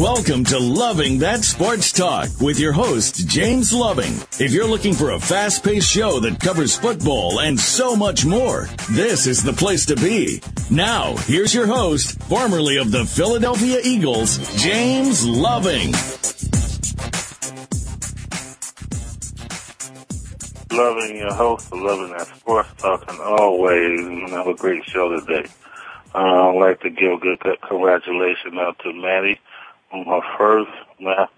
Welcome to Loving That Sports Talk with your host, James Loving. If you're looking for a fast paced show that covers football and so much more, this is the place to be. Now, here's your host, formerly of the Philadelphia Eagles, James Loving. Loving your host, loving that sports talk, and always have a great show today. Uh, I'd like to give a good congratulations out to Maddie on her first math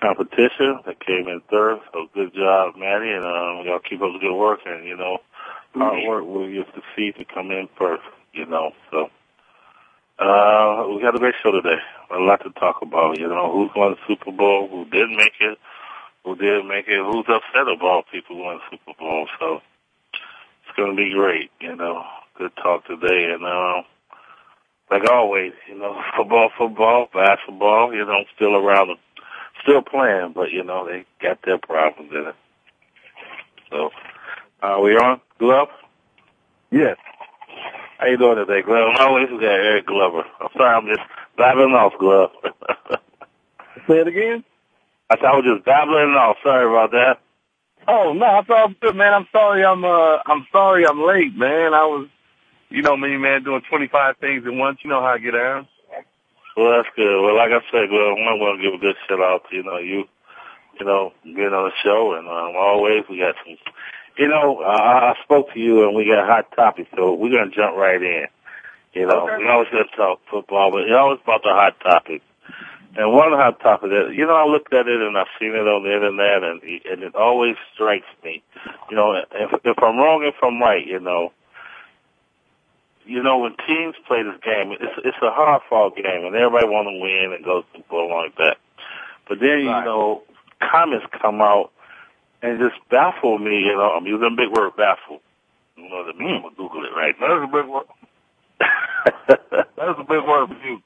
competition that came in third. So good job, Maddie, and um, y'all keep up the good work. And you know, hard work will get the seed to come in first. You know, so uh, we got a great show today. A lot to talk about. You know, who's won the Super Bowl, who didn't make it, who did make it, who's upset about people who won the Super Bowl. So it's going to be great. You know, good talk today, and. Uh, like always, you know, football, football, basketball, you know, still around, still playing, but you know, they got their problems in it. So, are uh, we on, Glove? Yes. How you doing today, Glove? I always got Eric Glover. I'm sorry, I'm just babbling off, Glove. Say it again? I thought I was just babbling off. Sorry about that. Oh no, it's all good, man. I'm sorry. I'm uh, I'm sorry. I'm late, man. I was you know me, man, doing 25 things at once. You know how I get down. Well, that's good. Well, like I said, well, I want to give a good shout out to, you know, you, you know, being on the show and, um, always we got some, you know, I, I spoke to you and we got a hot topics, so we're going to jump right in. You know, okay. we always going to talk football, but it's always about the hot topics. And one hot topic that, you know, I looked at it and I've seen it on the internet and, and it always strikes me. You know, if, if I'm wrong, if I'm right, you know, you know, when teams play this game, it's it's a hard fought game, and everybody want to win and go to go like that. But then right. you know, comments come out and just baffle me. You know, I'm using a big word, baffle. You know mean? I'm gonna Google it right now. That's a big word. That's a big word for you.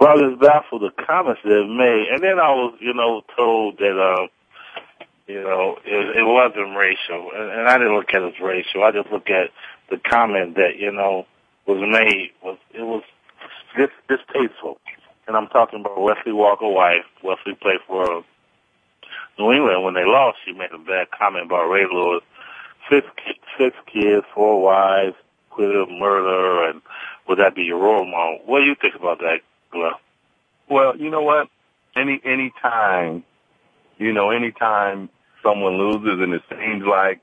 Well, I was baffled the comments they've made, and then I was, you know, told that, um, you know, it, it wasn't racial, and, and I didn't look at it as racial. I just look at the comment that you know was made was it was dis, distasteful, and I'm talking about Wesley Walker wife. Wesley played for uh, New England when they lost. She made a bad comment about Ray Lewis. Six six kids, four wives, quit murder, and would that be your role model? What do you think about that, Glenn? Well, you know what? Any any time, you know, any time someone loses, and it seems like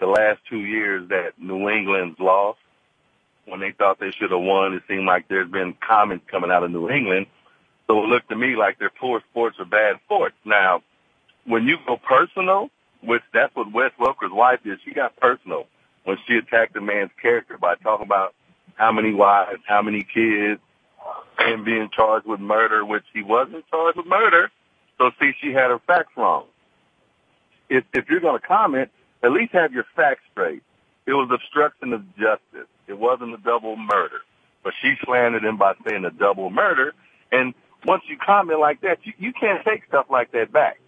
the last two years that New England's lost, when they thought they should have won, it seemed like there's been comments coming out of New England. So it looked to me like their poor sports are bad sports. Now, when you go personal, which that's what Wes Welker's wife did, she got personal when she attacked the man's character by talking about how many wives, how many kids, and being charged with murder, which he wasn't charged with murder. So see, she had her facts wrong. If, if you're going to comment, at least have your facts straight. It was obstruction of justice. It wasn't a double murder. But she slandered him by saying a double murder. And once you comment like that, you, you can't take stuff like that back.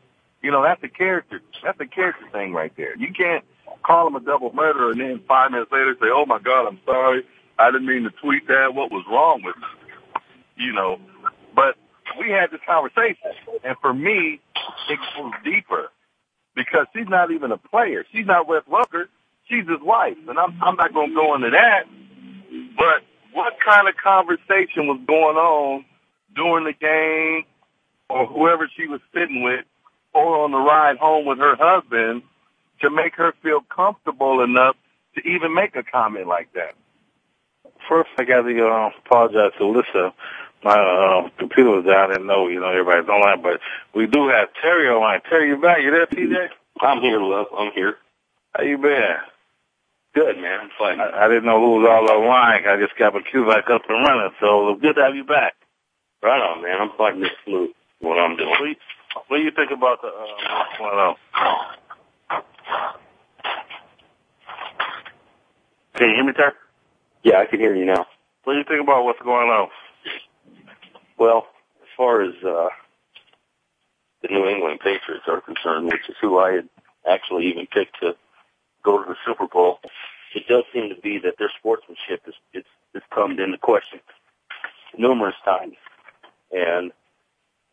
You know, that's a character, that's a character thing right there. You can't call him a double murderer and then five minutes later say, oh my God, I'm sorry. I didn't mean to tweet that. What was wrong with me? You know, but we had this conversation and for me, it goes deeper because she's not even a player. She's not Wes Welker. She's his wife, and I'm I'm not going to go into that. But what kind of conversation was going on during the game, or whoever she was sitting with, or on the ride home with her husband, to make her feel comfortable enough to even make a comment like that? First, I got to uh, apologize to Alyssa my uh, computer was down. I didn't know, you know, everybody's online, but we do have Terry online. Terry, you back? You there, TJ? I'm here, love. I'm here. How you been? Good, man. I'm fine. I, I didn't know who was all online. I just got my queue back up and running, so it's good to have you back. Right on, man. I'm fighting this flu. What I'm doing. What do you, what do you think about the uh, what's going on? Can you hear me, Terry? Yeah, I can hear you now. What do you think about what's going on? Well, as far as uh, the New England Patriots are concerned, which is who I had actually even picked to go to the Super Bowl, it does seem to be that their sportsmanship is it's, it's come into question numerous times, and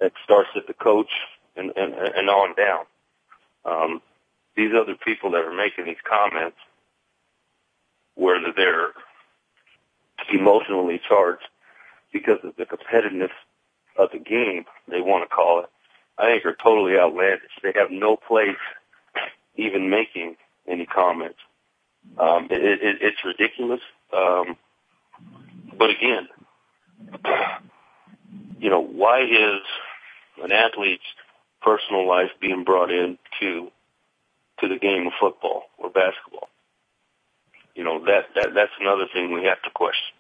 it starts at the coach and and, and on down. Um, these other people that are making these comments, whether they're emotionally charged because of the competitiveness of the game, they want to call it, I think are totally outlandish. They have no place even making any comments. Um, it, it, it's ridiculous. Um, but again, you know, why is an athlete's personal life being brought into to to the game of football or basketball? You know, that, that that's another thing we have to question.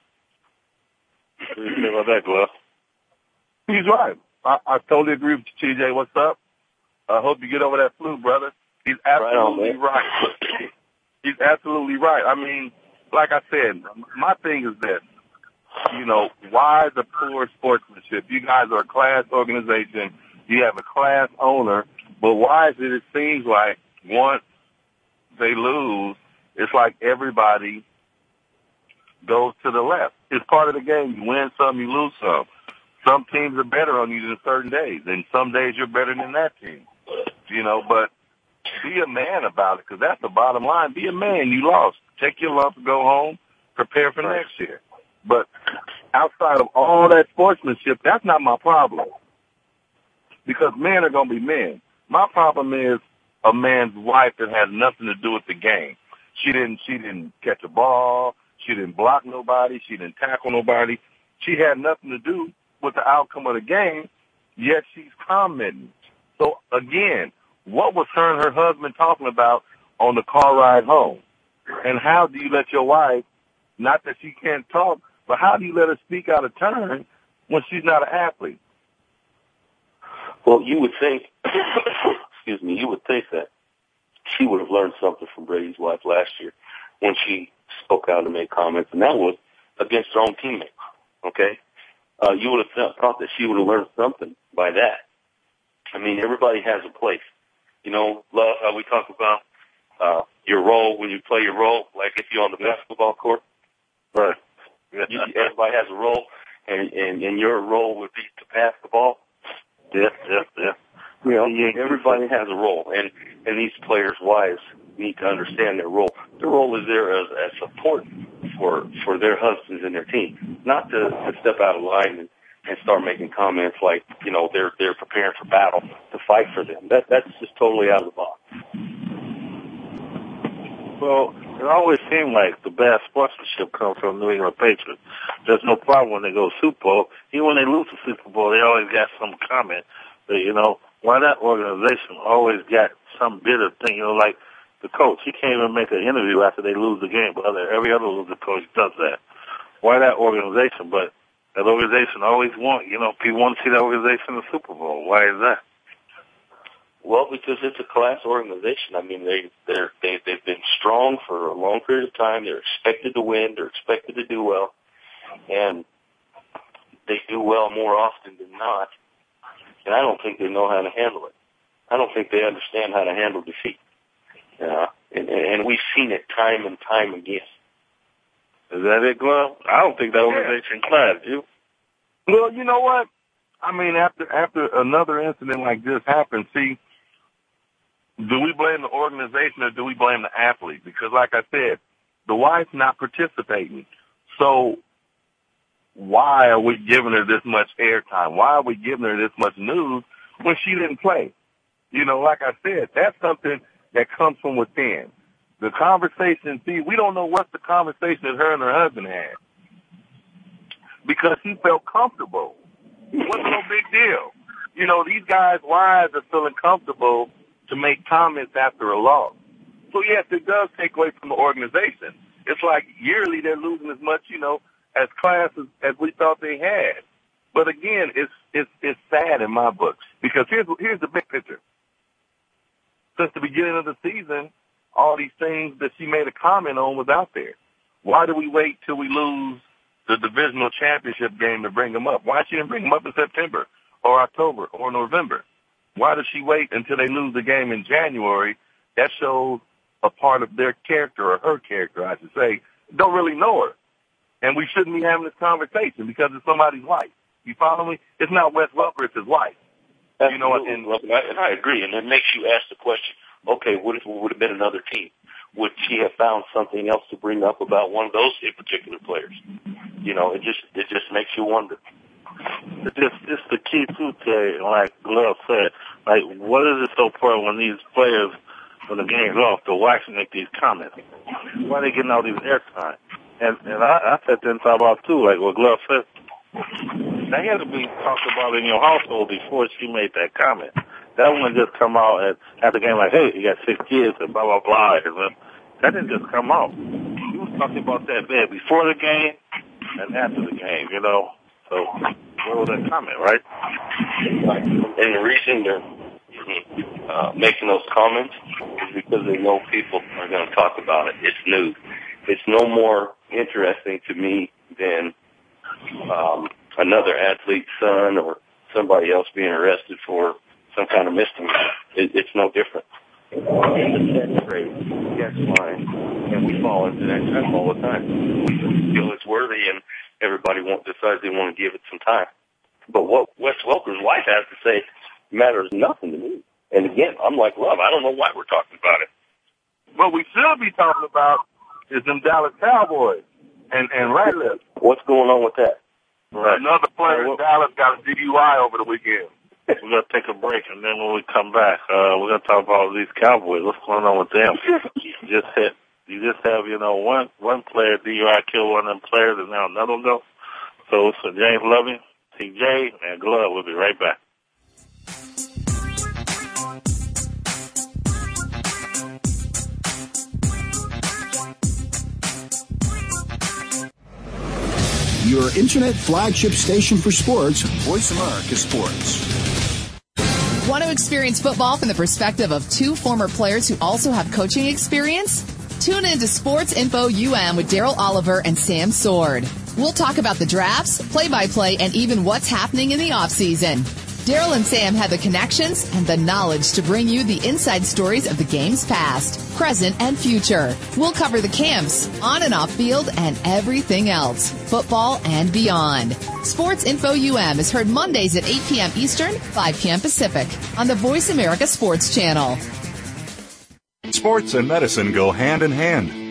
What do you think about that, Glove? He's right. I, I totally agree with you, TJ. What's up? I hope you get over that flu, brother. He's absolutely right, on, right. He's absolutely right. I mean, like I said, my thing is this. You know, why the poor sportsmanship? You guys are a class organization. You have a class owner, but why is it? It seems like once they lose, it's like everybody goes to the left. It's part of the game. You win some, you lose some. Some teams are better on you than certain days, and some days you're better than that team. You know, but be a man about it because that's the bottom line. Be a man. You lost. Take your lump, go home, prepare for next year. But outside of all that sportsmanship, that's not my problem. Because men are going to be men. My problem is a man's wife that has nothing to do with the game. She didn't, she didn't catch a ball. She didn't block nobody. She didn't tackle nobody. She had nothing to do with the outcome of the game, yet she's commenting. So again, what was her and her husband talking about on the car ride home? And how do you let your wife, not that she can't talk, but how do you let her speak out of turn when she's not an athlete? Well, you would think, excuse me, you would think that she would have learned something from Brady's wife last year when she spoke out and made comments, and that was against her own teammates. Okay, uh, you would have thought that she would have learned something by that. I mean, everybody has a place. You know, love how we talk about uh, your role when you play your role, like if you're on the basketball court. Right. You, everybody has a role, and, and and your role would be to pass the ball. Yeah, yeah, yeah. You know, everybody has a role, and and these players' wives need to understand their role. Their role is there as as support for for their husbands and their team, not to, to step out of line and, and start making comments like you know they're they're preparing for battle to fight for them. That that's just totally out of the box. Well, it always seemed like the best sportsmanship comes from New England Patriots. There's no problem when they go Super Bowl. Even when they lose the Super Bowl, they always got some comment that, you know, why that organization always got some bitter thing, you know, like the coach. He can't even make an interview after they lose the game, but every other loser coach does that. Why that organization? But that organization always want, you know, people want to see that organization in the Super Bowl. Why is that? Well, because it's a class organization. I mean, they they're they they've been strong for a long period of time. They're expected to win. They're expected to do well, and they do well more often than not. And I don't think they know how to handle it. I don't think they understand how to handle defeat. Yeah, and, and we've seen it time and time again. Is that it, Glove? I don't think that organization class. You? Well, you know what? I mean, after after another incident like this happens, see, do we blame the organization or do we blame the athlete? Because, like I said, the wife's not participating. So, why are we giving her this much airtime? Why are we giving her this much news when she didn't play? You know, like I said, that's something that comes from within. The conversation, see, we don't know what the conversation that her and her husband had because he felt comfortable. What's no big deal? You know, these guys' wives are feeling comfortable to make comments after a loss. So yes, it does take away from the organization. It's like yearly they're losing as much, you know, as classes as we thought they had. But again, it's it's it's sad in my books because here's here's the big picture. Since the beginning of the season, all these things that she made a comment on was out there. Why do we wait till we lose the divisional championship game to bring them up? Why she didn't bring them up in September or October or November? Why does she wait until they lose the game in January? That shows a part of their character or her character, I should say. Don't really know her. And we shouldn't be having this conversation because it's somebody's wife. You follow me? It's not Wes Welker, it's his wife. Absolutely. You know what? And, and I agree. And it makes you ask the question, okay, what if it would have been another team? Would she have found something else to bring up about one of those particular players? You know, it just it just makes you wonder. It's just it's the key too, Terry. Like Glove said, like what is it so important when these players, when the game's off, to watch and make these comments? Why are they getting all these airtime? And and I, I said to talk about too, like what Glove said. That had to be talked about in your household before she made that comment. That one just come out at, at the game like, hey, you got six kids and blah, blah, blah. And that didn't just come out. You was talking about that bed before the game and after the game, you know. So where was that comment, right? And the reason they're uh, making those comments is because they know people are going to talk about it. It's new. It's no more interesting to me than um, another athlete's son or somebody else being arrested for some kind of misdemeanor. It, it's no different. In the sex grade, yes, line, and we fall into that trap all the time. We feel it's worthy, and everybody won't decide they want to give it some time. But what Wes Welker's wife has to say matters nothing to me. And again, I'm like Love. I don't know why we're talking about it. what we should be talking about is them Dallas Cowboys and and Ratliff. What's going on with that? Right. Another player in Dallas got a DUI over the weekend. We're gonna take a break, and then when we come back, uh, we're gonna talk about these Cowboys. What's going on with them? You just hit. You just have, you know, one one player DUI kill one of them players, and now another one go. So, so James Loving, TJ, and Glove. We'll be right back. Your internet flagship station for sports, Voice America Sports. Want to experience football from the perspective of two former players who also have coaching experience? Tune in to Sports Info UM with Daryl Oliver and Sam Sword. We'll talk about the drafts, play by play, and even what's happening in the offseason. Daryl and Sam have the connections and the knowledge to bring you the inside stories of the game's past, present, and future. We'll cover the camps, on and off field, and everything else, football and beyond. Sports Info UM is heard Mondays at 8 p.m. Eastern, 5 p.m. Pacific on the Voice America Sports Channel. Sports and medicine go hand in hand.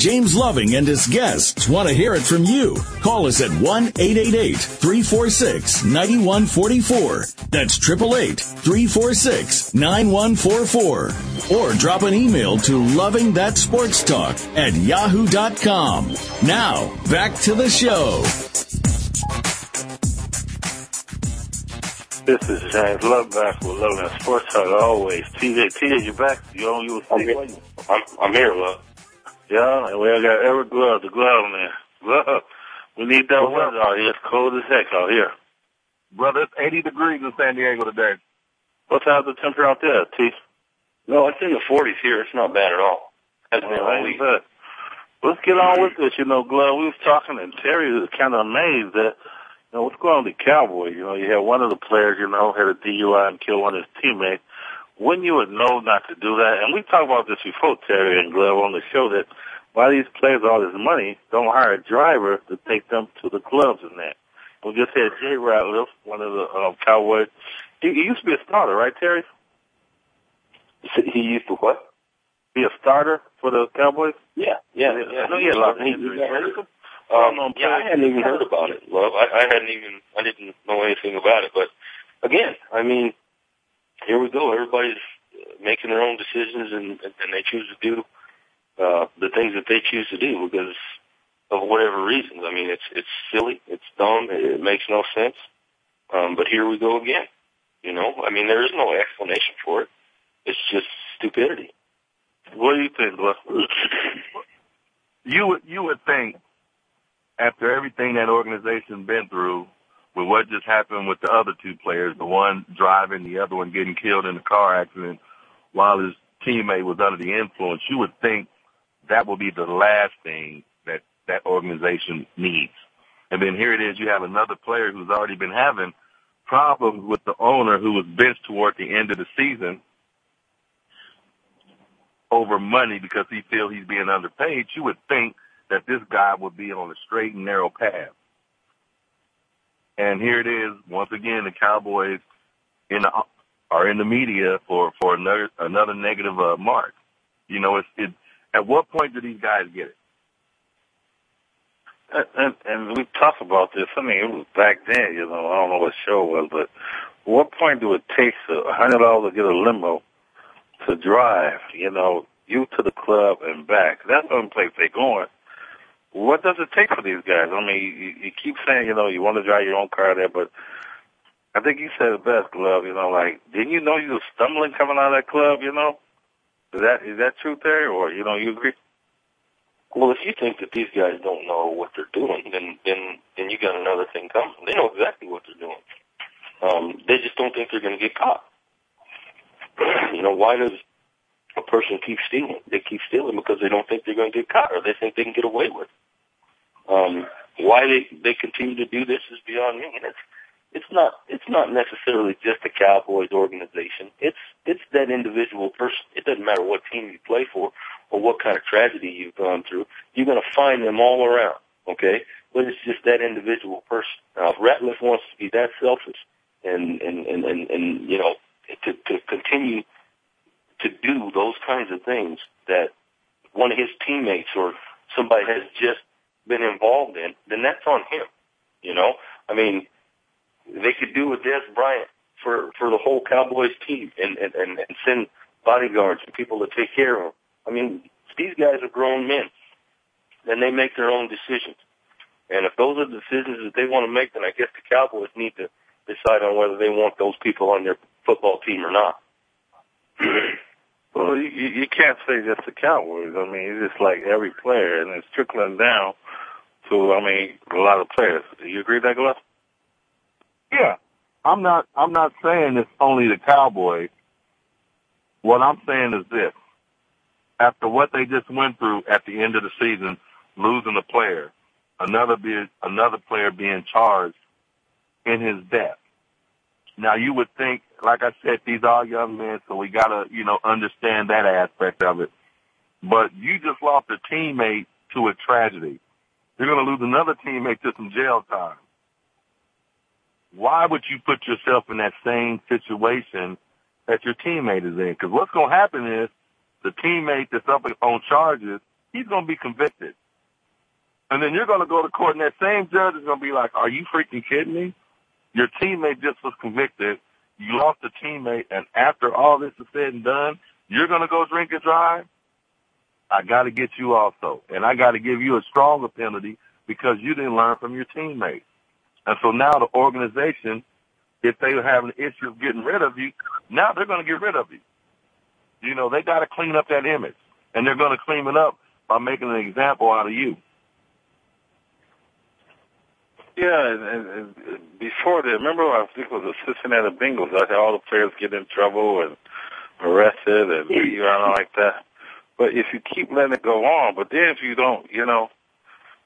James Loving and his guests want to hear it from you. Call us at 1-888-346-9144. That's 888-346-9144. Or drop an email to lovingthatsportstalk at yahoo.com. Now, back to the show. This is James Love back with Love and Sports Talk always. TJ, TJ, you back? You on you? I'm. I'm, I'm here, Love. Yeah, and we got Eric Glove, the glove man. Glove. We need that Well, weather out here. It's cold as heck out here. Brother, it's 80 degrees in San Diego today. What's out the temperature out there, T? No, it's in the 40s here. It's not bad at all. Has been all week. But let's get on with this. You know, Glove, we was talking and Terry was kind of amazed that, you know, what's going on with the Cowboys? You know, you had one of the players, you know, had a DUI and killed one of his teammates. When you would know not to do that, and we talked about this before, Terry and Glove, on the show, that why these players all this money don't hire a driver to take them to the clubs and that. We just had Jay Ratliff, one of the um, Cowboys. He, he used to be a starter, right, Terry? He used to what? Be a starter for the Cowboys? Yeah, yeah, yeah. I know he had a lot of injuries. got hurt. Um, yeah, I hadn't even heard about it, love. I, I hadn't even, I didn't know anything about it. But again, I mean, here we go. Everybody's uh, making their own decisions, and and they choose to do uh, the things that they choose to do because of whatever reasons. I mean, it's it's silly, it's dumb, it, makes no sense. Um, but here we go again. You know, I mean, there is no explanation for it. It's just stupidity. What do you think, Glove? You would, you would think after everything that organization's been through with what just happened with the other two players, the one driving, the other one getting killed in a car accident while his teammate was under the influence, you would think that would be the last thing that that organization needs. And then here it is, you have another player who's already been having problems with the owner who was benched toward the end of the season over money because he feels he's being underpaid. You would think that this guy would be on a straight and narrow path. And here it is, once again, the Cowboys in the, are in the media for, for another, another negative uh, mark. You know, it's, it, at what point do these guys get it? And, and, and we talked about this. I mean, it was back then. You know, I don't know what show it was, but what point do it take a hundred dollars to get a limo to drive? You know, you to the club and back. That's the only place they're going. What does it take for these guys? I mean, you, you keep saying, you know, you want to drive your own car there, but I think you said it best, Glove. You know, like, didn't you know you were stumbling coming out of that club? You know, is that is that true there, or you know, you agree? Well, if you think that these guys don't know what they're doing, then then then you got another thing coming. They know exactly what they're doing. Um, they just don't think they're going to get caught. you know, why does a person keep stealing? They keep stealing because they don't think they're going to get caught, or they think they can get away with. it. Um, why they they continue to do this is beyond me, and it's it's not it's not necessarily just the Cowboys organization. It's it's that individual person. It doesn't matter what team you play for or what kind of tragedy you've gone through. You're going to find them all around. Okay, but it's just that individual person. Now, if Ratliff wants to be that selfish and and and and, and you know to to continue to do those kinds of things that one of his teammates or somebody has just been involved in, then that's on him. You know, I mean, they could do with Dez Bryant for for the whole Cowboys team and and and, send bodyguards and people to take care of them. I mean, these guys are grown men, and they make their own decisions. And if those are the decisions that they want to make, then I guess the Cowboys need to decide on whether they want those people on their football team or not. Well, you, you can't say just the Cowboys. I mean, it's just like every player, and it's trickling down to, I mean, a lot of players. Do you agree with that, Glove? Yeah, I'm not. I'm not saying it's only the Cowboys. What I'm saying is this: after what they just went through at the end of the season, losing a player, another be another player being charged in his death. Now you would think, like I said, these are young men, so we gotta, you know, understand that aspect of it. But you just lost a teammate to a tragedy. You're gonna lose another teammate to some jail time why would you put yourself in that same situation that your teammate is in? Because what's to happen is the teammate that's up on charges he's to be convicted. And then you're to go to court and that same judge is to be like, are you freaking kidding me? Your teammate just was convicted. You lost a teammate and after all this is said and done, you're going to go drink and drive? I got to get you also. And I got to give you a stronger penalty because you didn't learn from your teammate. And so now the organization, if they have an issue of getting rid of you, now they're going to get rid of you. You know, they got to clean up that image. And they're going to clean it up by making an example out of you. Yeah, and, and, before that, remember I think it was the Cincinnati Bengals. I had all the players get in trouble and arrested and you know like that. But if you keep letting it go on, but then if you don't, you know,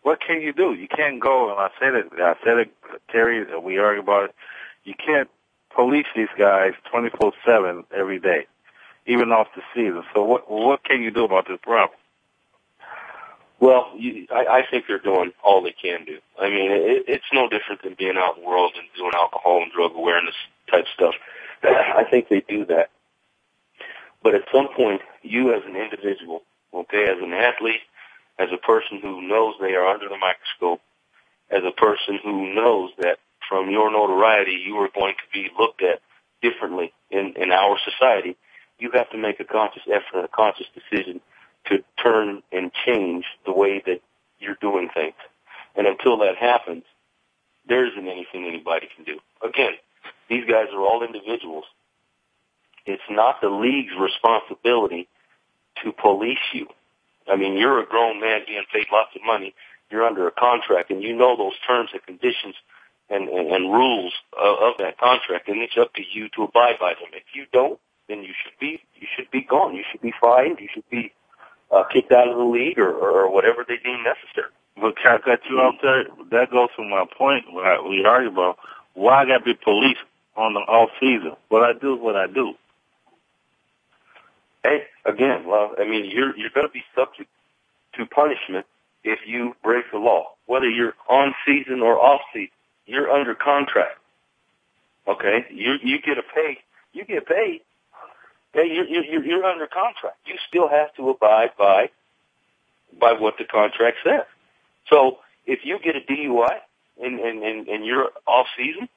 what can you do? You can't go. And I said it. I said it, Terry. We argue about it. You can't police these guys twenty four seven every day, even off the season. So what what can you do about this problem? Well, you, I, I think they're doing all they can do. I mean, it, it's no different than being out in the world and doing alcohol and drug awareness type stuff. I think they do that. But at some point, you as an individual, okay, as an athlete, as a person who knows they are under the microscope, as a person who knows that from your notoriety you are going to be looked at differently in, in our society, you have to make a conscious effort a conscious decision to turn and change the way that you're doing things. And until that happens, there isn't anything anybody can do. Again, these guys are all individuals. It's not the league's responsibility to police you. I mean, you're a grown man being paid lots of money. You're under a contract, and you know those terms and conditions and, and, and rules of, of that contract, and it's up to you to abide by them. If you don't, then you should be you should be gone. You should be fined. You should be uh, kicked out of the league or, or whatever they deem necessary. But can I cut you off there? That goes to my point when I, we argue about why I got to be police on the off season. What I do is what I do. Hey, again, well, I mean, you're you're going to be subject to punishment if you break the law, whether you're on season or off season. You're under contract. Okay, you you get a pay, you get paid. Okay, you're you're you're under contract. You still have to abide by by what the contract says. So if you get a DUI and and and, and you're off season,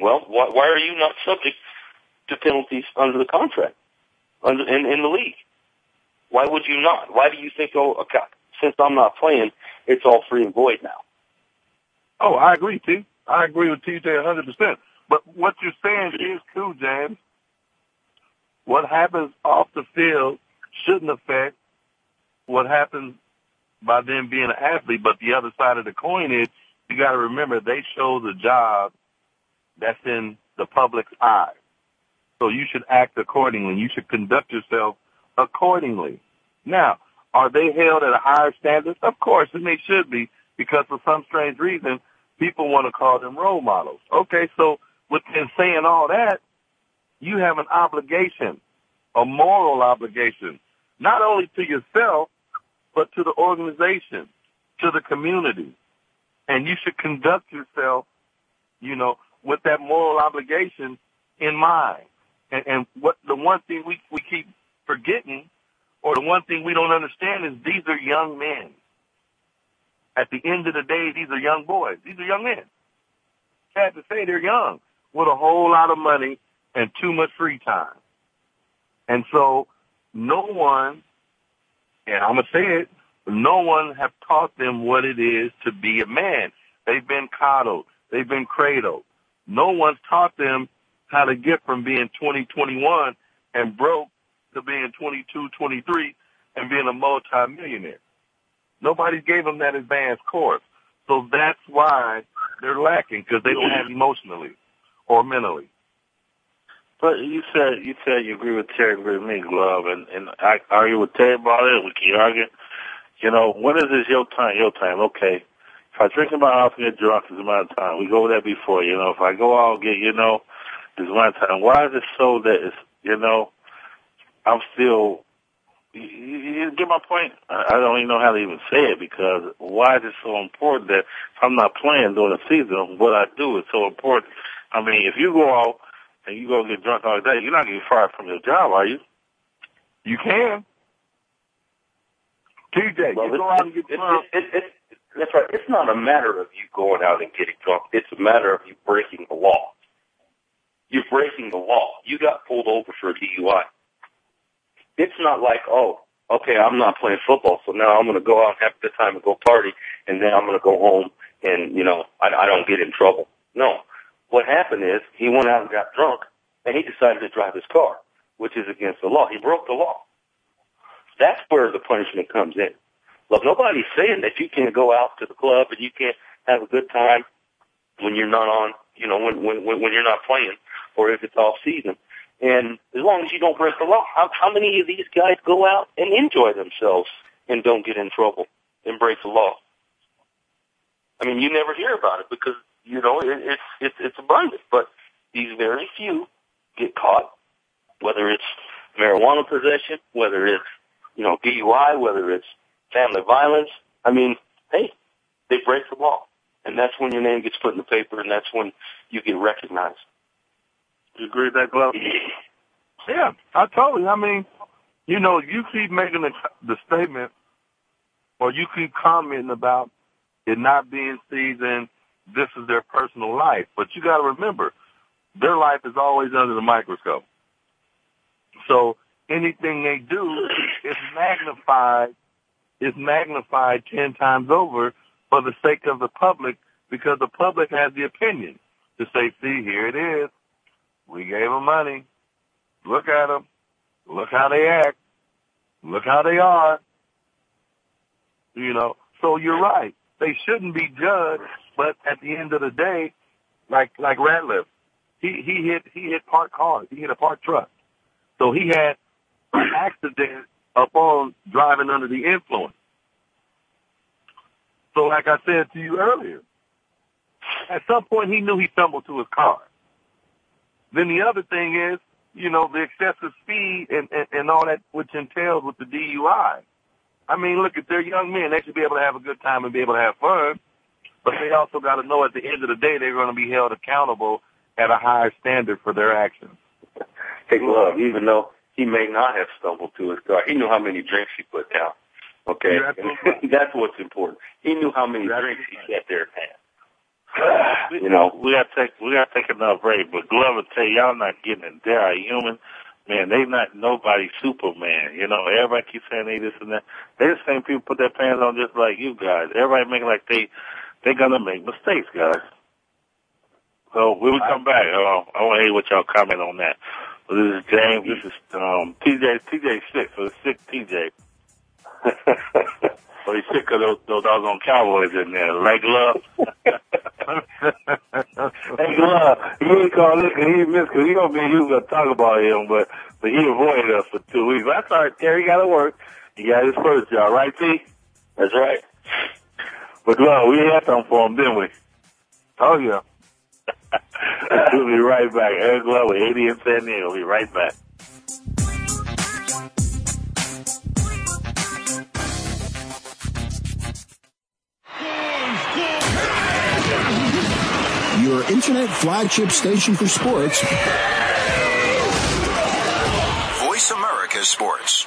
well, why, why are you not subject to penalties under the contract? under, in, in the league. Why would you not? Why do you think, oh, okay, since I'm not playing, it's all free and void now? Oh, I agree, T. I agree with TJ 100%. But what you're saying is true, James. What happens off the field shouldn't affect what happens by them being an athlete. But the other side of the coin is you got to remember they show the job that's in the public's eye. So you should act accordingly. You should conduct yourself accordingly. Now, are they held at a higher standard? Of course, and they should be because for some strange reason, people want to call them role models. Okay, so within saying all that, you have an obligation, a moral obligation, not only to yourself, but to the organization, to the community. And you should conduct yourself, you know, with that moral obligation in mind. And, and what the one thing we we keep forgetting, or the one thing we don't understand is these are young men. At the end of the day, these are young boys. These are young men. Sad to say, they're young with a whole lot of money and too much free time. And so, no one, and I'm gonna say it, no one have taught them what it is to be a man. They've been coddled. They've been cradled. No one's taught them how to get from being 20, 21 and broke to being 22, 23 and being a multi-millionaire. Nobody gave them that advanced course. So that's why they're lacking because they don't have emotionally or mentally. But you said you said you agree with Terry, agree with me, Glove, and and I argue with Terry about it. We keep arguing. You know, when is this your time? Your time, okay. If I drink in my house and get drunk, it's my time. We go there before, you know. If I go out get, you know, is one time. Why is it so that it's, you know, I'm still, you, you get my point? I don't even know how to even say it because why is it so important that if I'm not playing during the season, what I do is so important. I mean, if you go out and you go get drunk all day, you're not getting fired from your job, are you? You can. TJ, Well, you go out and get it- drunk. it- it- it- That's right. It's not a matter of you going out and getting drunk. It's a matter of you breaking the law. You're breaking the law. You got pulled over for a DUI. It's not like, oh, okay, I'm not playing football, so now I'm going to go out and have a good time and go party, and then I'm going to go home and, you know, I, I don't get in trouble. No. What happened is he went out and got drunk, and he decided to drive his car, which is against the law. He broke the law. That's where the punishment comes in. Look, nobody's saying that you can't go out to the club and you can't have a good time when you're not on, you know, when when when you're not playing, or if it's off season. And as long as you don't break the law, how, how many of these guys go out and enjoy themselves and don't get in trouble and break the law? I mean, you never hear about it because you know it, it's it's it's abundant, but these very few get caught, whether it's marijuana possession, whether it's you know DUI, whether it's family violence. I mean, hey, they break the law, and that's when your name gets put in the paper, and that's when you get recognized. You agree with that, Glove? Yeah, I totally. I mean, you know, you keep making the, the statement, or you keep commenting about it not being seasoned. This is their personal life, but you got to remember, their life is always under the microscope. So anything they do is magnified, is magnified ten times over for the sake of the public, because the public has the opinion to say, "See, here it is. We gave them money. Look at them. Look how they act. Look how they are. You know, so you're right. They shouldn't be judged, but at the end of the day, like, like Ratliff, he, he hit, he hit parked cars. He hit a parked truck. So he had an accident upon driving under the influence. So like I said to you earlier, at some point he knew he stumbled to his car. Then the other thing is, you know, the excessive speed and, and, and all that which entails with the DUI. I mean, look, if they're young men, they should be able to have a good time and be able to have fun. But they also got to know at the end of the day they're going to be held accountable at a higher standard for their actions. Hey, Love, even though he may not have stumbled to his car, he knew how many drinks he put down. Okay, right. that's what's important. He knew how many You're drinks he absolutely sat there and had. You know, we gotta take we gotta take another break. But Glover tell you, y'all not getting it. They are human. Man, they not nobody Superman. You know, everybody keeps saying they this and that. They the same people put their pants on just like you guys. Everybody make like they they gonna make mistakes, guys. So when we come back, uh, I want to hear what y'all comment on that. So this is James. This is um, TJ. TJ sick. So it's sick TJ. So he's sick of those those doggone cowboys in there. Like love. hey, Glove, he ain't called this 'cause he missed because he don't be you gonna talk about him, but but he avoided us for two weeks. That's all right. Terry got to work. He got his first job, right, T? that's right. But Glove, we had something for him, didn't we? Oh yeah. we'll be right back. Eric Glove with 80 in San Diego. We'll be right back. Your internet flagship station for sports. Voice America Sports.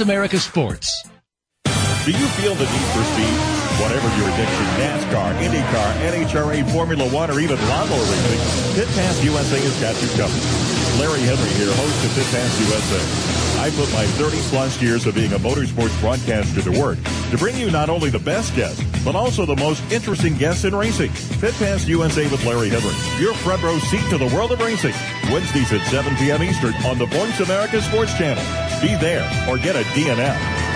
America Sports. Do you feel the need for speed? Whatever your addiction, NASCAR, IndyCar, NHRA, Formula One, or even lawnmower racing, Pit Pass USA has got you covered. Larry Henry here, host of Pit Pass USA. I put my 30 plus years of being a motorsports broadcaster to work to bring you not only the best guests, but also the most interesting guests in racing. Pit Pass USA with Larry Henry, your front row seat to the world of racing. Wednesdays at 7 p.m. Eastern on the Voice America Sports Channel. Be there or get a DNF.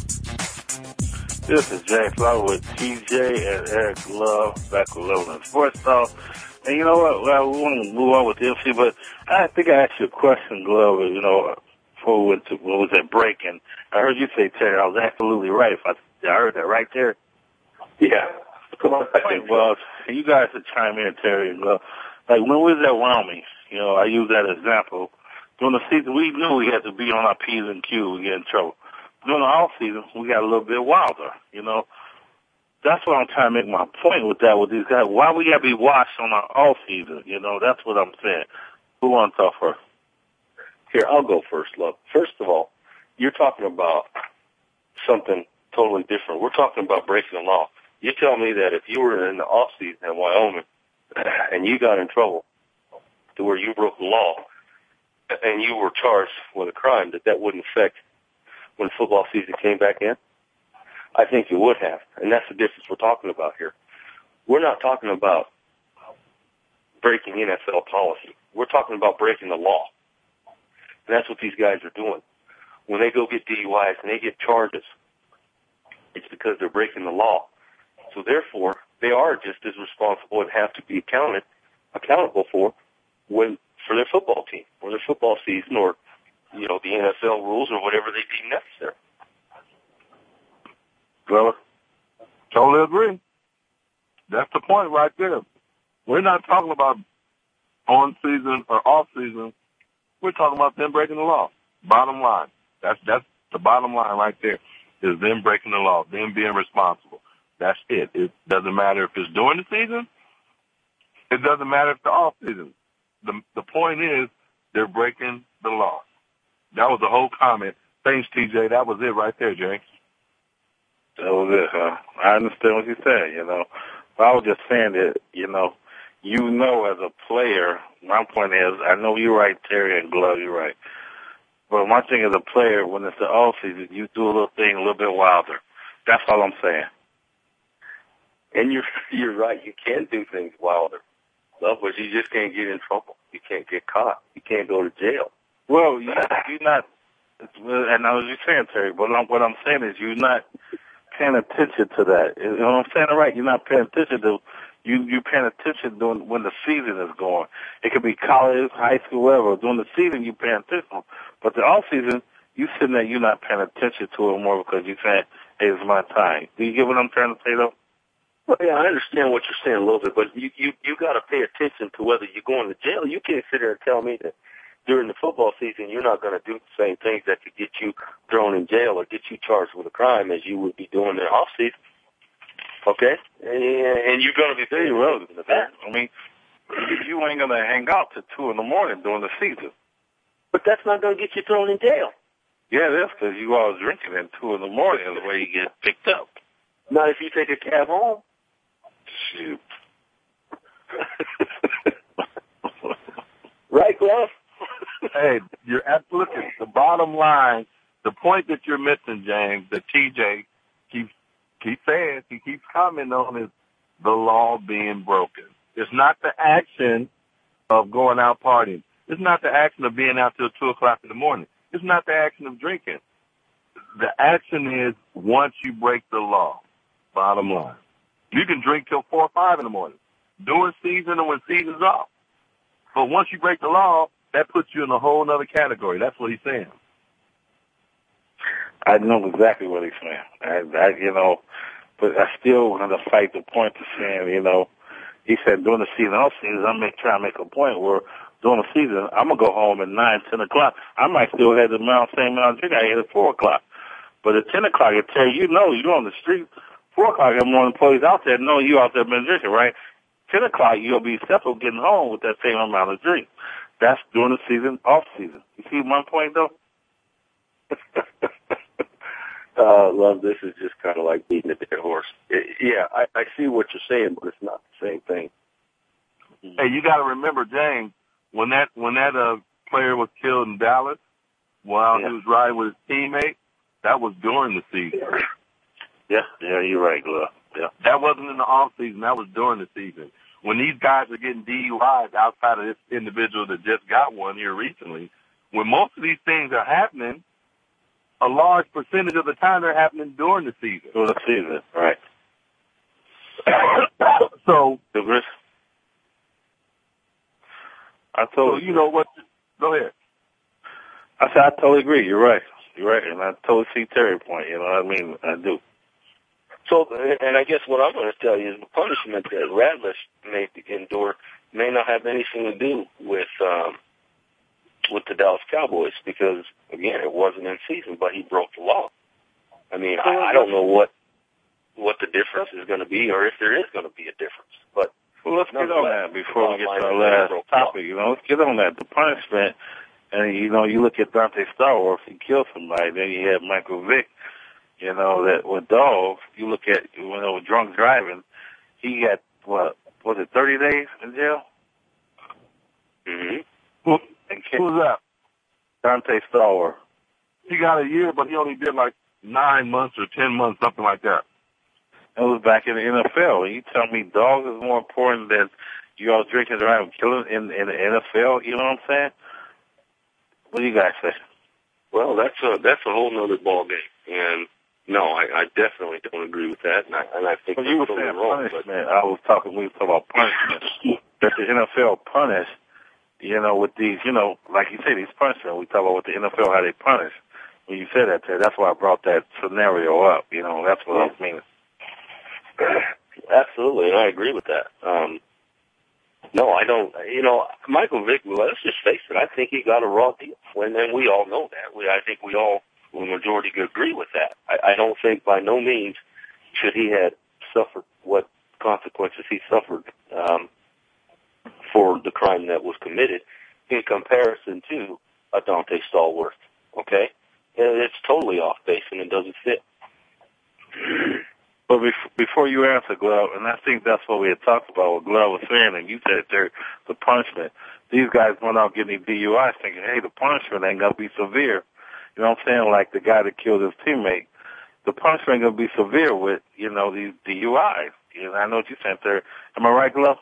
This is James Flower with TJ and Eric Love back with Love and Sports Talk. And you know what? Well, we want to move on with the MC, but I think I asked you a question, Glover, you know, before we went to, when was at break, and I heard you say, Terry, I was absolutely right. If I, I heard that right, Terry? Yeah. Come on. Right, well, you guys should chime in, Terry. And, uh, like when we was at Wyoming, you know, I use that example. During the season, we knew we had to be on our P's and Q's and get in trouble during the off season, we got a little bit wilder, you know. That's what I'm trying to make my point with that with these guys. Why we gotta be watched on our off season, you know, that's what I'm saying. Who wants to first? Here, I'll go first, love. First of all, you're talking about something totally different. We're talking about breaking the law. You tell me that if you were in the off season in Wyoming and you got in trouble to where you broke the law and you were charged with a crime, that that wouldn't affect when football season came back in? I think you would have. And that's the difference we're talking about here. We're not talking about breaking NFL policy. We're talking about breaking the law. And that's what these guys are doing. When they go get DUIs and they get charges, it's because they're breaking the law. So therefore, they are just as responsible and have to be accounted, accountable for when, for their football team or their football season or you know, the NFL rules or whatever they deem necessary. Well, totally agree. That's the point right there. We're not talking about on season or off season. We're talking about them breaking the law. Bottom line. That's that's the bottom line right there. Is them breaking the law, them being responsible. That's it. It doesn't matter if it's during the season. It doesn't matter if it's off season. The the point is they're breaking the law. That was the whole comment. Thanks, TJ. That was it right there, James. That was it, huh? I understand what you're saying, you know. But I was just saying that, you know, you know as a player, my point is, I know you're right, Terry and Glove, you're right. But my thing as a player, when it's the off season, you do a little thing a little bit wilder. That's all I'm saying. And you're you're right. You can do things wilder, love, but you just can't get in trouble. You can't get caught. You can't go to jail. Well, you, you're not, and I was just saying, Terry, but what I'm saying is you're not paying attention to that. You know what I'm saying? Right? You're not paying attention to you. You're paying attention during when the season is going. It could be college, high school, whatever. During the season, you're paying attention, but the off season, you sitting there, you're not paying attention to it more because you're saying, "Hey, it's my time." Do you get what I'm trying to say, though? Well, yeah, I understand what you're saying a little bit, but you you you got to pay attention to whether you're going to jail. You can't sit there and tell me that during the football season, you're not going to do the same things that could get you thrown in jail or get you charged with a crime as you would be doing in off season. Okay, and you're going to be very relevant to that. I mean, you ain't going to hang out till two in the morning during the season. But that's not going to get you thrown in jail. Yeah, that's because you all drinking at two in the morning is the way you get picked up. Not if you take a cab home. Shoot. right, Glove? hey, you're at look at the bottom line the point that you're missing, James, that TJ keeps keeps saying, he keeps commenting on is the law being broken. It's not the action of going out partying. It's not the action of being out till two o'clock in the morning. It's not the action of drinking. The action is once you break the law. Bottom line, you can drink till four or five in the morning during season and when season's off. But once you break the law, that puts you in a whole other category. That's what he's saying. I know exactly what he's saying. I, I, you know, but I still want to fight the point of saying, you know, he said during the season, off season, I'm make, trying to make a point where during the season, I'm gonna go home at nine, ten o'clock. I might still have the amount, same amount of drink I had at four o'clock. But at ten o'clock, I tell you, you know, you're on the street. Four o'clock, I'm one of the employees out there. No, you out there been drinking, right? Ten o'clock, you'll be settled getting home with that same amount of drink. That's during the season, off season. You see my point, though? uh, love, this is just kind of like beating a dead horse. It, yeah, I, I see what you're saying, but it's not the same thing. Hey, you got to remember, James, when that when that uh, player was killed in Dallas, while Yeah. he was riding with his teammate, that was during the season. Yeah, yeah, you're right, Glove. Yeah. That wasn't in the off season. That was during the season. When these guys are getting DUIs outside of this individual that just got one here recently, when most of these things are happening, a large percentage of the time they're happening during the season. During the season, right. so, The Gris- I so told you know what? Go ahead. I said I totally agree. You're right. You're right, and I totally see Terry's point. You know what I mean? I do. So, and I guess what I'm going to tell you is the punishment that Ratliff may endure may not have anything to do with um, with the Dallas Cowboys because again, it wasn't in season, but he broke the law. I mean, I, I don't know what what the difference is going to be, or if there is going to be a difference. But Well, let's get on that before we get to our last they broke the law. topic. You know, let's get on that. The punishment, and you know, you look at Dante Star Wars, he killed somebody. Then you have Michael Vick. You know that with dogs, you look at you know drunk driving. He got what was it, thirty days in jail? Mm-hmm. Who, And who's that? Dante Star He got a year, but he only did like nine months or ten months, something like that. It was back in the NFL. You tell me dogs is more important than you all drinking and driving, killing in in the NFL. You know what I'm saying? What do you guys say? Well, that's a that's a whole nother ball game, and no, I, I definitely don't agree with that, and I, and I think Well, you were totally saying wrong. But punishment. I was talking. We were talking about punishment. that the NFL punish. You know, with these, you know, like you say, these punishment. We talk about what the NFL how they punish. When you said that, Ted, that's why I brought that scenario up. You know, that's what I was meaning. Absolutely, and I agree with that. Um, no, I don't. You know, Michael Vick. Let's just face it. I think he got a raw deal, and, and we all know that. We, I think we all, the majority, could agree with that. I, I don't think by no means should he had suffered what consequences he suffered um, for the crime that was committed in comparison to a Donté Stallworth. Okay, And it's totally off base and it doesn't fit. But before you answer, Glove, and I think that's what we had talked about. What Glove was saying, and you said there, the punishment. These guys went out getting DUIs, thinking, "Hey, the punishment ain't gonna be severe." You know what I'm saying? Like the guy that killed his teammate. The punishment gonna be severe with you know these DUIs. You know, I know what you're saying there. Am I right, Glove?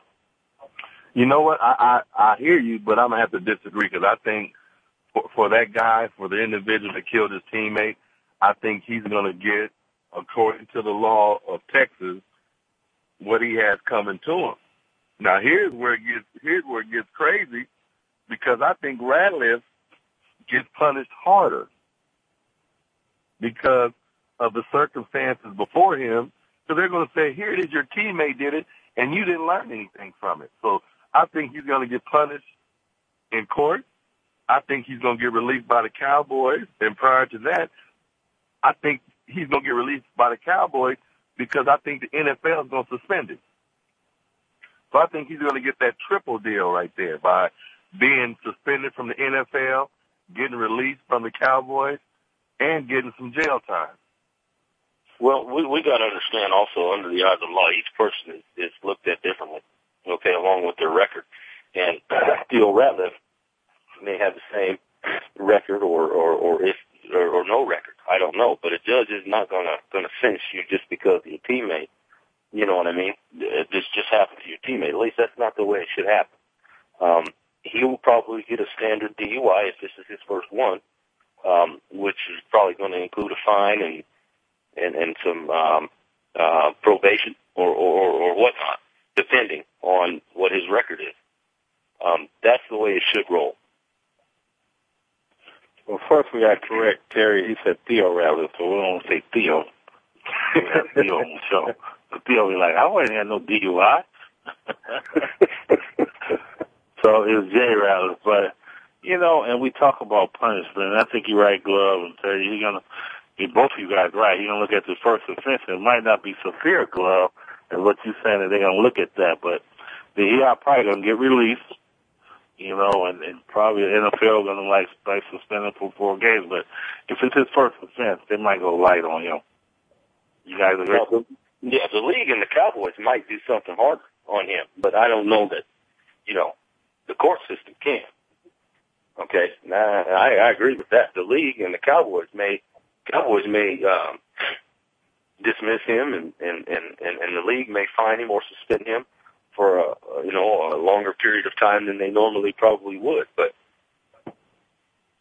You know what? I I, I hear you, but I'm gonna have to disagree because I think for, for that guy, for the individual that killed his teammate, I think he's gonna get, according to the law of Texas, what he has coming to him. Now here's where it gets here's where it gets crazy because I think Ratliff gets punished harder because of the circumstances before him. So they're going to say, here it is, your teammate did it, and you didn't learn anything from it. So I think he's going to get punished in court. I think he's going to get released by the Cowboys. And prior to that, I think he's going to get released by the Cowboys because I think the NFL is going to suspend him. So I think he's going to get that triple deal right there by being suspended from the NFL, getting released from the Cowboys, and getting some jail time. Well, we we got to understand also under the eyes of law, each person is, is looked at differently. Okay, along with their record, and Theo Ratliff may have the same record or or or if or, or no record I don't know, but a judge is not gonna gonna finish you just because your teammate. You know what I mean? This just happened to your teammate. At least that's not the way it should happen. Um, he will probably get a standard DUI if this is his first one, um, which is probably going to include a fine and and and some um, uh, probation or, or or whatnot, depending on what his record is. Um, that's the way it should roll. Well, first we got to correct Terry. He said Theo rather, so we don't say Theo. Theo on the show. But Theo be like, I wasn't had no DUI. so it was Jay rather, but you know, and we talk about punishment. And I think you're right, Glove and Terry. You're gonna, you both of you guys right. You're gonna look at the first offense. It might not be severe, Glove, and what you're saying that they're gonna look at that, but the EI probably gonna get released you know, and, and probably the NFL to like like suspend him for four games. But if it's his first offense, they might go light on him. You guys agree? Well, yeah, the league and the Cowboys might do something harder on him, but I don't know that, you know, the court system can. Okay, nah, I, I agree with that. The league and the Cowboys may Cowboys may um, dismiss him, and and and and, and the league may fine him or suspend him for a you know a longer period of time than they normally probably would. But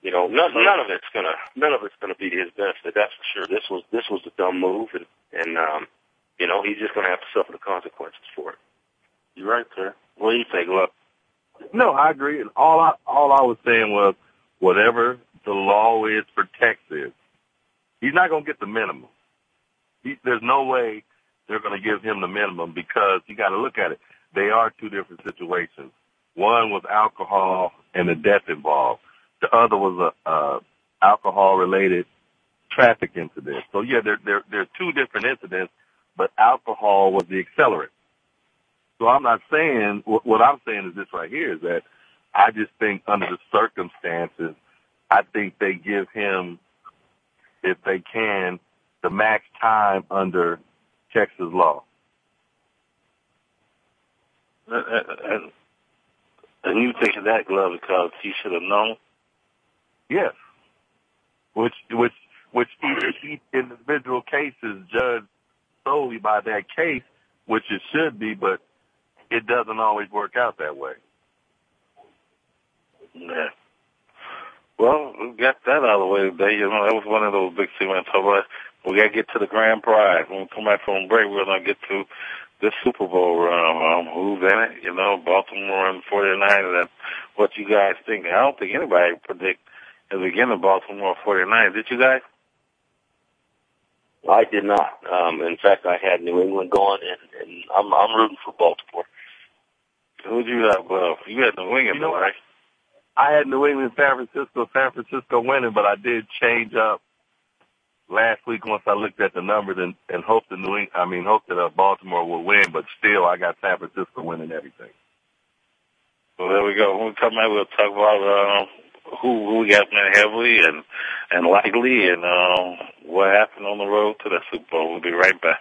you know, none, none of it's gonna none of it's gonna be to his benefit. That's for sure. This was this was a dumb move, and and um, you know he's just gonna have to suffer the consequences for it. You're right, sir. What do you think, Look? No, I agree. All I all I was saying was whatever the law is for Texas, he's not gonna get the minimum. He, there's no way they're going to give him the minimum because you got to look at it they are two different situations. One was alcohol and a death involved. The other was a, a alcohol related traffic incident. So yeah, there, there, there are two different incidents, but alcohol was the accelerant. So I'm not saying, what I'm saying is this right here is that I just think under the circumstances, I think they give him, if they can, the max time under Texas law. Uh, uh, and, and you taking that glove because he should have known? Yes. Which, which, which each individual case is judged solely by that case, which it should be, but it doesn't always work out that way. Yeah. Well, we got that out of the way today. You know, that was one of those big things we talk. We got to get to the grand prize. When we come back from break, we're going to get to this Super Bowl run, um, who's in it? You know, Baltimore and 49ers. And what you guys think? I don't think anybody predict at the beginning of Baltimore 49ers. Did you guys? I did not. Um, in fact, I had New England going, and, and I'm I'm rooting for Baltimore. Who'd you have? Well, you had New England, you know, right? I had New England, San Francisco, San Francisco winning, but I did change up last week once I looked at the numbers and, and hoped that New England, I mean, hoped that uh, Baltimore will win, but still I got San Francisco winning everything. Well, there we go. When we come back, we'll talk about uh, who, who we got playing heavily and and likely, and uh, what happened on the road to the Super Bowl. We'll be right back.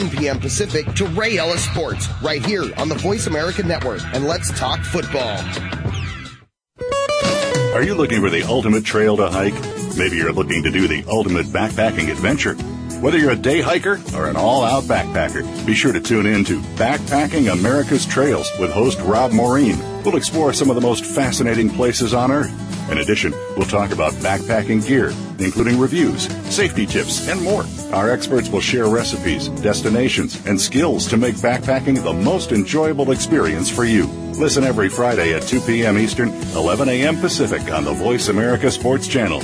p.m. Pacific to Ray Ellis Sports right here on the Voice America Network. And let's talk football. Are you looking for the ultimate trail to hike? Maybe you're looking to do the ultimate backpacking adventure. Whether you're a day hiker or an all out backpacker, be sure to tune in to Backpacking America's Trails with host Rob Maureen. We'll explore some of the most fascinating places on Earth. In addition, we'll talk about backpacking gear, including reviews, safety tips, and more. Our experts will share recipes, destinations, and skills to make backpacking the most enjoyable experience for you. Listen every Friday at 2 p.m. Eastern, 11 a.m. Pacific on the Voice America Sports Channel.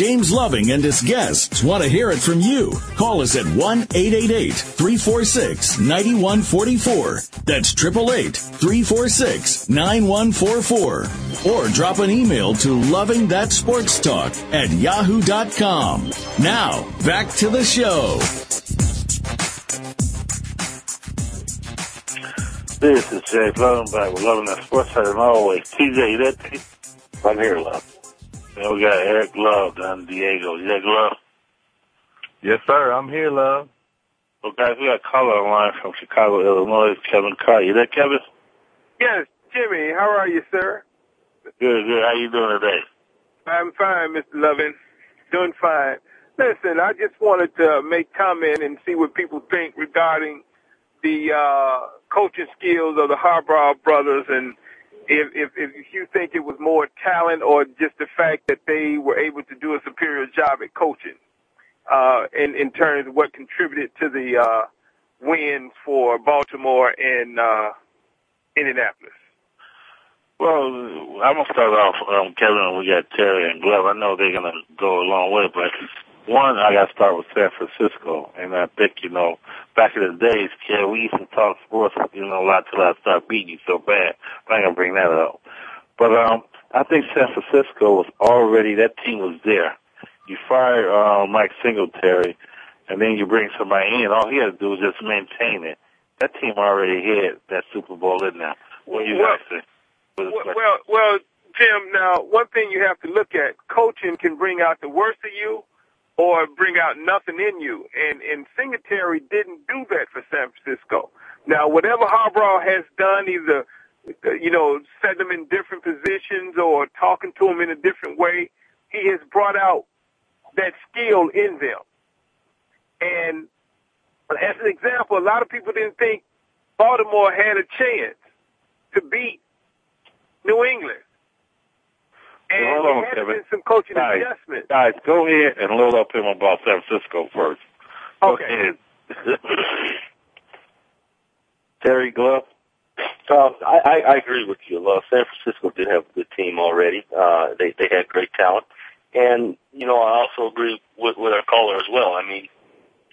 James Loving and his guests want to hear it from you. Call us at 1-888-346-9144. That's 888-346-9144. Or drop an email to lovingthatsportstalk at yahoo.com. Now, back to the show. This is Jay Loving back with Loving That Sports and always. TJ, there? I'm here, love. Then we got Eric Love down in Diego. You there, Love? Yes, sir. I'm here, love. Well, guys, we got a caller online from Chicago, Illinois, Kevin Carr. You there, Kevin? Yes, Jimmy. How are you, sir? Good, good. How you doing today? I'm fine, Mr. Loving. Doing fine. Listen, I just wanted to make comment and see what people think regarding the uh, coaching skills of the Harbaugh brothers and if, if, if you think it was more talent or just the fact that they were able to do a superior job at coaching, uh, in, in terms of what contributed to the, uh, wins for Baltimore and, uh, Indianapolis. Well, I'm gonna start off, um, Kevin. We got Terry and Glove. I know they're gonna go a long way, but one, I got to start with San Francisco, and I think you know, back in the days, kid, we used to talk sports, you know, a lot till I start beating you so bad. But I'm gonna bring that up. But um, I think San Francisco was already that team was there. You fire uh, Mike Singletary, and then you bring somebody in. All he had to do was just maintain it. That team already had that Super Bowl in there. What do you well, guys think? Well, well, well, Jim. Now, one thing you have to look at: coaching can bring out the worst of you, or bring out nothing in you. And, and Singletary didn't do that for San Francisco. Now, whatever Harbaugh has done, either, you know, set them in different positions or talking to them in a different way, he has brought out that skill in them. And as an example, a lot of people didn't think Baltimore had a chance to beat New England. And Hold there on, has Kevin. some coaching Guys, adjustments. guys, go ahead and load up him about San Francisco first. Go Okay. ahead. Terry Glove. Uh, I, I, I agree with you. Uh, San Francisco did have a good team already. Uh, they they had great talent, and you know I also agree with with our caller as well. I mean,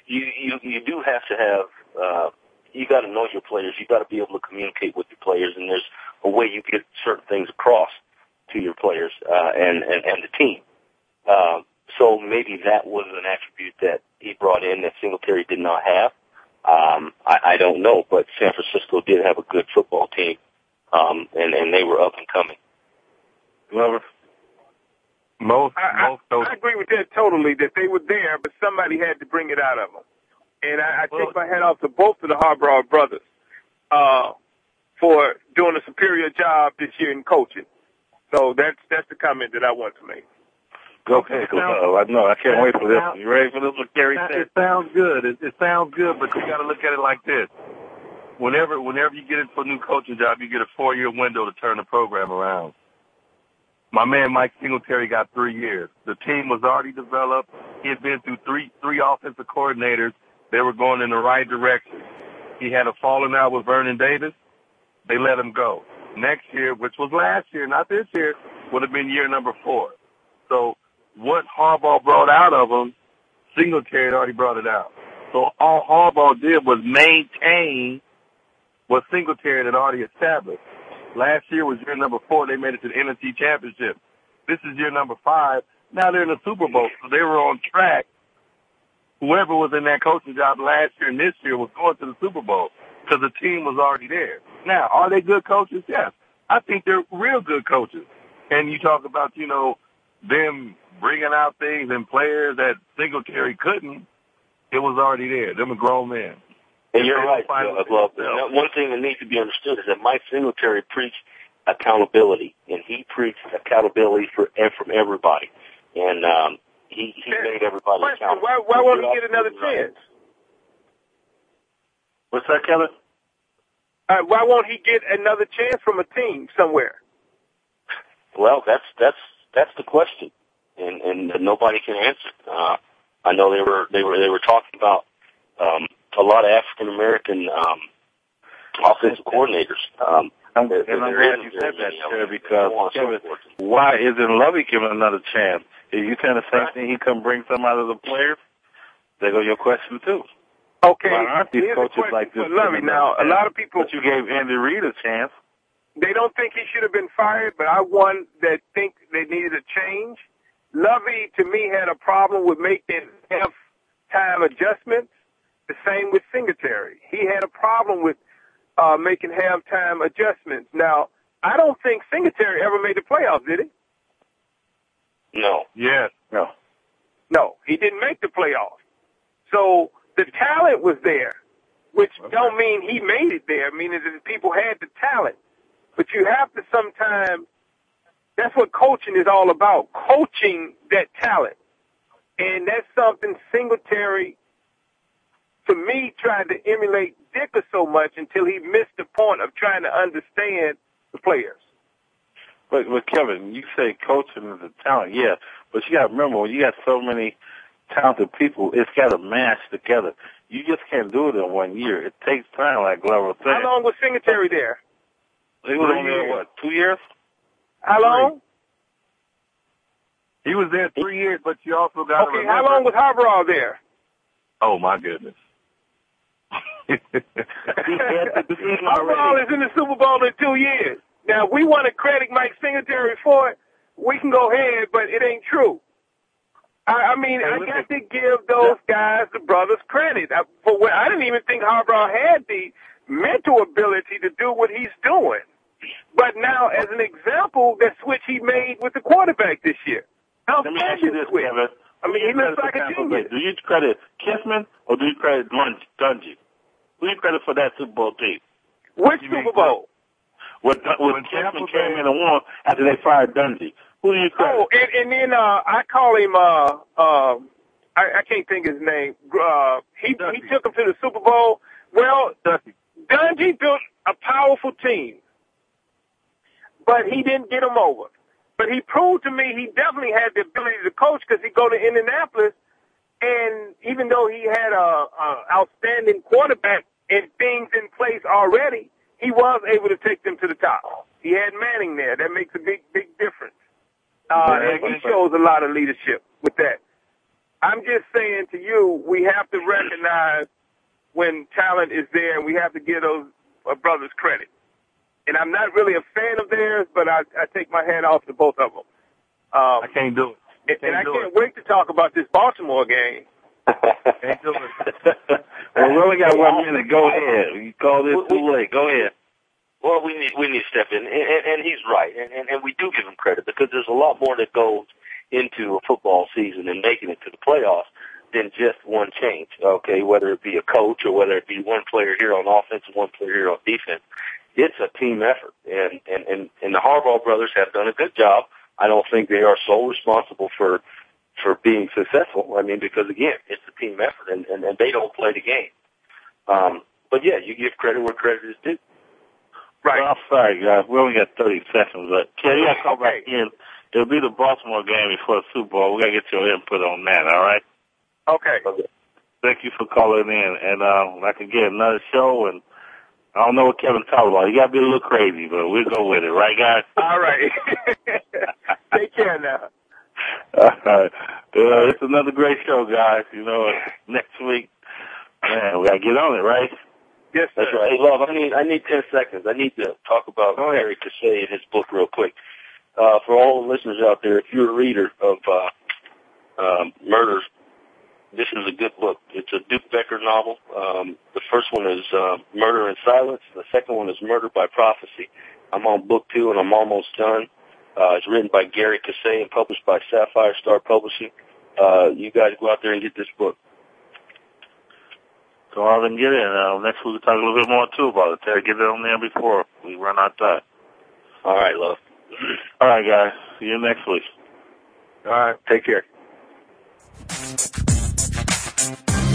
you you you do have to have uh, you got to know your players. You got to be able to communicate with your players, and there's a way you get certain things across to your players uh, and, and and the team. Uh, so maybe that was an attribute that he brought in that Singletary did not have. Um, I, I don't know, but San Francisco did have a good football team, um, and and they were up and coming. Glover. Most, I, most I, I agree with that totally, that they were there, but somebody had to bring it out of them. And I, I take my hat off to both of the Harbaugh brothers uh, for doing a superior job this year in coaching. So that's that's the comment that I want to make. Okay, ahead, Glove. I know. I can't wait for this. one. You ready for this one, Gary It sounds good. It, it sounds good, but you got to look at it like this. Whenever, whenever you get into a new coaching job, you get a four-year window to turn the program around. My man Mike Singletary got three years. The team was already developed. He had been through three three offensive coordinators. They were going in the right direction. He had a falling out with Vernon Davis. They let him go. Next year, which was last year, not this year, would have been year number four. So what Harbaugh brought out of him, Singletary already brought it out. So all Harbaugh did was maintain what Singletary had already established. Last year was year number four. They made it to the NFC Championship. This is year number five. Now they're in the Super Bowl, so they were on track. Whoever was in that coaching job last year and this year was going to the Super Bowl because the team was already there. Now, are they good coaches? Yes. I think they're real good coaches. And you talk about, you know, them bringing out things and players that Singletary couldn't. It was already there. Them a grown men. And you're right. don't find Uh, well, now, one thing that needs to be understood is that Mike Singletary preached accountability, and he preached accountability for and from everybody, and um, he he made everybody Question, accountable. why, why won't he get another chance? What's that, Kevin? Uh, why won't he get another chance from a team somewhere? Well, that's that's that's the question, and and nobody can answer. Uh, I know they were they were they were talking about um, a lot of African American um, offensive coordinators. Um, I'm, there- and I'm glad you said that, many Terry, because So so why isn't Lovie given another chance? If you saying the same thing, he couldn't bring some out of the players. There go your question too. Okay, Why aren't these here's a coaches question like this? for Lovie. Now, a lot of people But you gave Andy Reid a chance. they don't think he should have been fired, but I one that think they needed a change. Lovie to me had a problem with making half time adjustments. The same with Singletary. He had a problem with uh, making halftime adjustments. Now, I don't think Singletary ever made the playoffs, did he? No. Yes. No. No, he didn't make the playoffs. So the talent was there, which don't mean he made it there, meaning that the people had the talent. But you have to sometimes, that's what coaching is all about, coaching that talent. And that's something Singletary, to me, tried to emulate Ditka so much until he missed the point of trying to understand the players. But, but Kevin, you say coaching is a talent, yeah. But you got to remember, when you got so many talented people, it's got to mash together. You just can't do it in one year. It takes time, like Glover said. How long was Singletary there? He was only there, what, two years? How long? He was there three years, but you also got Okay, remember. how long was Harbaugh there? Oh my goodness. Harbaugh is in the Super Bowl in two years. Now, if we want to credit Mike Singletary for it, we can go ahead, but it ain't true. I, I mean, I got to give those guys, the brothers, credit. I, for what, I didn't even think Harbaugh had the mental ability to do what he's doing. But now, as an example, that switch he made with the quarterback this year. Let me ask you this, switch. Kevin. I mean, he looks like a genius. Do you credit Kissman or do you credit Dun- Dungy? Who do you credit for that Super Bowl team? Which Super Bowl? When, when Kissman came in and won after they fired Dungy. Who do you credit? Oh, and, and then uh, I call him. Uh, uh, I, I can't think his name. Uh, he he took him to the Super Bowl. Well, Dungy built a powerful team, but he didn't get him over. But he proved to me he definitely had the ability to coach because he go to Indianapolis, and even though he had a, a outstanding quarterback and things in place already, he was able to take them to the top. He had Manning there. That makes a big big difference. Uh, and he shows a lot of leadership with that. I'm just saying to you, we have to recognize when talent is there, and we have to give those uh, brothers credit. And I'm not really a fan of theirs, but I, I take my hat off to both of them. Um, I can't do it. and, and I do can't wait to talk about this Baltimore game. Can't do it. well, we only got one minute. Go ahead. You called it too late. Go ahead. Well, we need we need to step in, and, and, and he's right, and, and and we do give him credit because there's a lot more that goes into a football season and making it to the playoffs than just one change. Okay, whether it be a coach or whether it be one player here on offense and one player here on defense, it's a team effort, and and and, and the Harbaugh brothers have done a good job. I don't think they are sole responsible for for being successful. I mean, because again, it's a team effort, and and, and they don't play the game. Um, but yeah, you give credit where credit is due. Right. Well, I'm sorry, guys. We only got 30 seconds, but Ken, you got to come back in. It'll be the Baltimore game before the Super Bowl. We got to get your input on that, all right? Okay. Thank you for calling in. And uh, like again, another show, and I don't know what Kevin talking about. He got to be a little crazy, but we'll go with it, right, guys? All right. Take care now. All right. Uh, it's another great show, guys. You know, next week, man, we got to get on it, right? Yes, That's right. Hey, love, I need I need ten seconds. I need to talk about Gary Cassay and his book real quick. Uh, for all the listeners out there, if you're a reader of uh, um, murders, this is a good book. It's a Duke Becker novel. Um, the first one is uh, Murder in Silence. The second one is Murder by Prophecy. I'm on book two, and I'm almost done. Uh, it's written by Gary Cassay and published by Sapphire Star Publishing. Uh, you guys go out there and get this book. Go out and get it. Uh, next week we'll talk a little bit more too about it. Get it on there before we run out of time. All right, love. All right, guys. See you next week. All right. Take care.